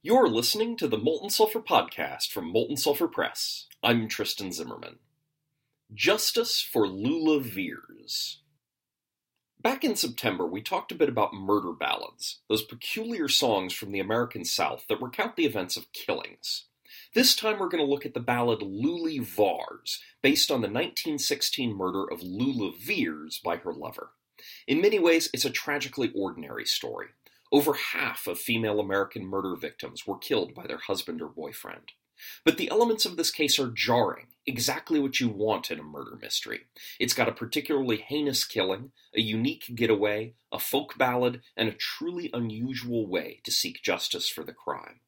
You're listening to the Molten Sulfur Podcast from Molten Sulfur Press. I'm Tristan Zimmerman. Justice for Lula Viers. Back in September, we talked a bit about murder ballads, those peculiar songs from the American South that recount the events of killings. This time we're going to look at the ballad Luli Vars, based on the 1916 murder of Lula Viers by her lover. In many ways, it's a tragically ordinary story. Over half of female American murder victims were killed by their husband or boyfriend. But the elements of this case are jarring, exactly what you want in a murder mystery. It's got a particularly heinous killing, a unique getaway, a folk ballad, and a truly unusual way to seek justice for the crime.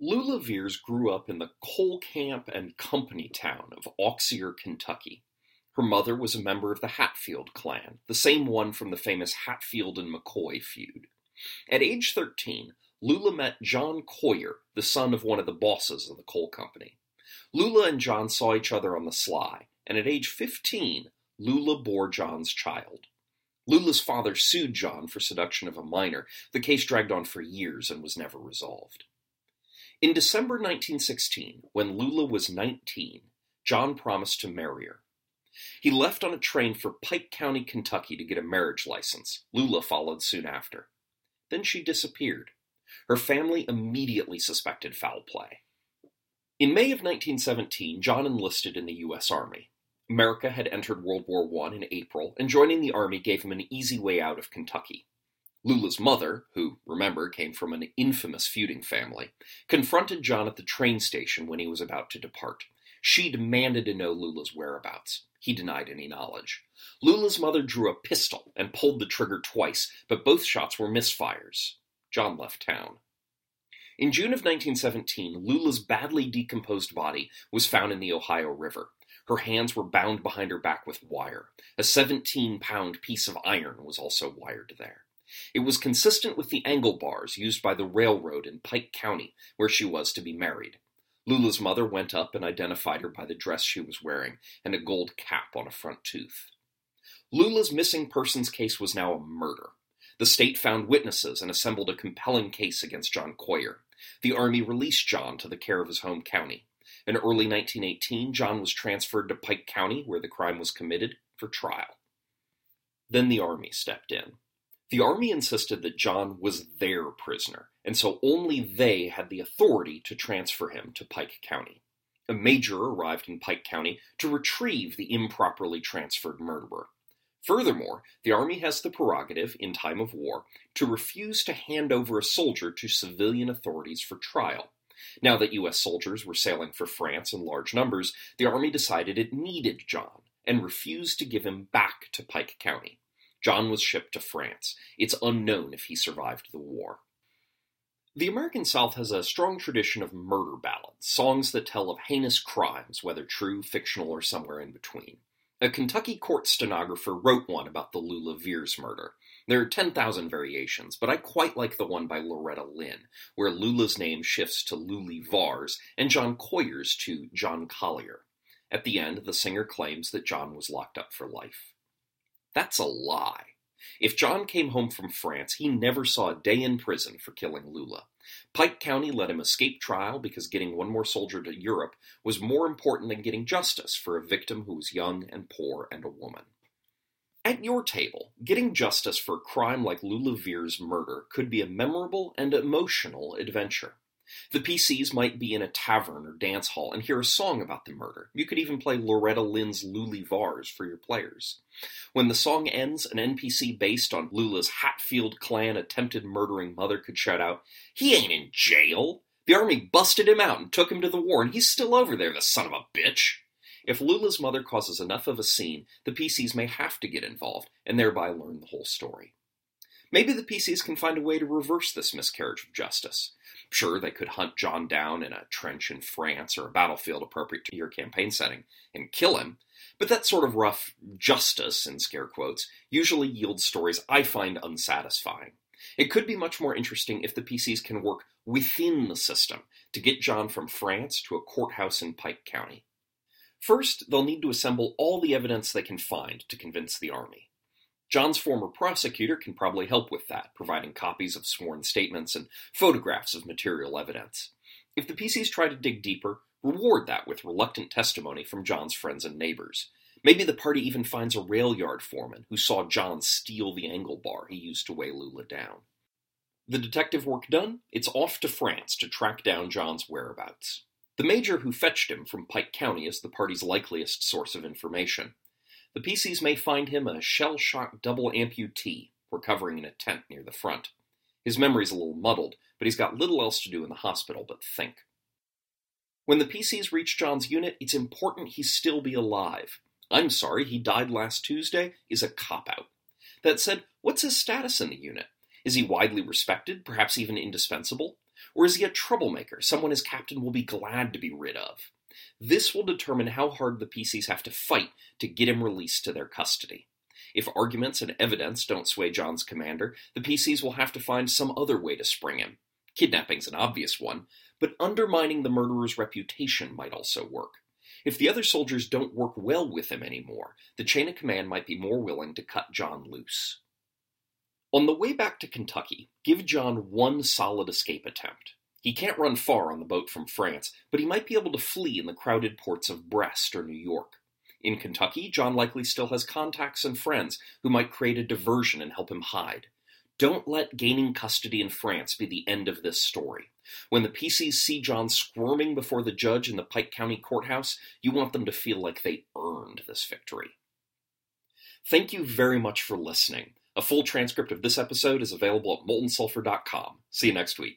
Lula Viers grew up in the coal camp and company town of Auxier, Kentucky. Her mother was a member of the Hatfield clan, the same one from the famous Hatfield and McCoy feud. At age 13, Lula met John Coyer, the son of one of the bosses of the coal company. Lula and John saw each other on the sly, and at age 15, Lula bore John's child. Lula's father sued John for seduction of a minor. The case dragged on for years and was never resolved. In December 1916, when Lula was 19, John promised to marry her. He left on a train for Pike County, Kentucky to get a marriage license. Lula followed soon after. Then she disappeared. Her family immediately suspected foul play. In May of 1917, John enlisted in the U.S. Army. America had entered World War I in April, and joining the Army gave him an easy way out of Kentucky. Lula's mother, who, remember, came from an infamous feuding family, confronted John at the train station when he was about to depart. She demanded to know Lula's whereabouts. He denied any knowledge. Lula's mother drew a pistol and pulled the trigger twice, but both shots were misfires. John left town. In June of 1917, Lula's badly decomposed body was found in the Ohio River. Her hands were bound behind her back with wire. A 17 pound piece of iron was also wired there. It was consistent with the angle bars used by the railroad in Pike County, where she was to be married. Lula's mother went up and identified her by the dress she was wearing and a gold cap on a front tooth. Lula's missing persons case was now a murder. The state found witnesses and assembled a compelling case against John Coyer. The Army released John to the care of his home county. In early 1918, John was transferred to Pike County, where the crime was committed, for trial. Then the Army stepped in. The Army insisted that John was their prisoner, and so only they had the authority to transfer him to Pike County. A major arrived in Pike County to retrieve the improperly transferred murderer. Furthermore, the Army has the prerogative, in time of war, to refuse to hand over a soldier to civilian authorities for trial. Now that U.S. soldiers were sailing for France in large numbers, the Army decided it needed John and refused to give him back to Pike County. John was shipped to France. It's unknown if he survived the war. The American South has a strong tradition of murder ballads, songs that tell of heinous crimes, whether true, fictional, or somewhere in between. A Kentucky court stenographer wrote one about the Lula Viers murder. There are 10,000 variations, but I quite like the one by Loretta Lynn, where Lula's name shifts to Luli Vars and John Coyer's to John Collier. At the end, the singer claims that John was locked up for life. That's a lie. If John came home from France, he never saw a day in prison for killing Lula. Pike County let him escape trial because getting one more soldier to Europe was more important than getting justice for a victim who was young and poor and a woman. At your table, getting justice for a crime like Lula Veer's murder could be a memorable and emotional adventure. The PCs might be in a tavern or dance hall and hear a song about the murder. You could even play Loretta Lynn's Luli Vars for your players. When the song ends, an NPC based on Lula's Hatfield clan attempted murdering mother could shout out, He ain't in jail! The army busted him out and took him to the war, and he's still over there, the son of a bitch! If Lula's mother causes enough of a scene, the PCs may have to get involved, and thereby learn the whole story. Maybe the PCs can find a way to reverse this miscarriage of justice. Sure, they could hunt John down in a trench in France or a battlefield appropriate to your campaign setting and kill him, but that sort of rough justice, in scare quotes, usually yields stories I find unsatisfying. It could be much more interesting if the PCs can work within the system to get John from France to a courthouse in Pike County. First, they'll need to assemble all the evidence they can find to convince the army. John's former prosecutor can probably help with that, providing copies of sworn statements and photographs of material evidence. If the PCs try to dig deeper, reward that with reluctant testimony from John's friends and neighbors. Maybe the party even finds a rail yard foreman who saw John steal the angle bar he used to weigh Lula down. The detective work done, it's off to France to track down John's whereabouts. The major who fetched him from Pike County is the party's likeliest source of information. The PCs may find him a shell shock double amputee, recovering in a tent near the front. His memory's a little muddled, but he's got little else to do in the hospital but think. When the PCs reach John's unit, it's important he still be alive. I'm sorry, he died last Tuesday is a cop out. That said, what's his status in the unit? Is he widely respected, perhaps even indispensable? Or is he a troublemaker, someone his captain will be glad to be rid of? This will determine how hard the PCs have to fight to get him released to their custody. If arguments and evidence don't sway John's commander, the PCs will have to find some other way to spring him. Kidnapping's an obvious one, but undermining the murderer's reputation might also work. If the other soldiers don't work well with him anymore, the chain of command might be more willing to cut John loose. On the way back to Kentucky, give John one solid escape attempt. He can't run far on the boat from France, but he might be able to flee in the crowded ports of Brest or New York. In Kentucky, John likely still has contacts and friends who might create a diversion and help him hide. Don't let gaining custody in France be the end of this story. When the PCs see John squirming before the judge in the Pike County courthouse, you want them to feel like they earned this victory. Thank you very much for listening. A full transcript of this episode is available at moltensulfur.com. See you next week.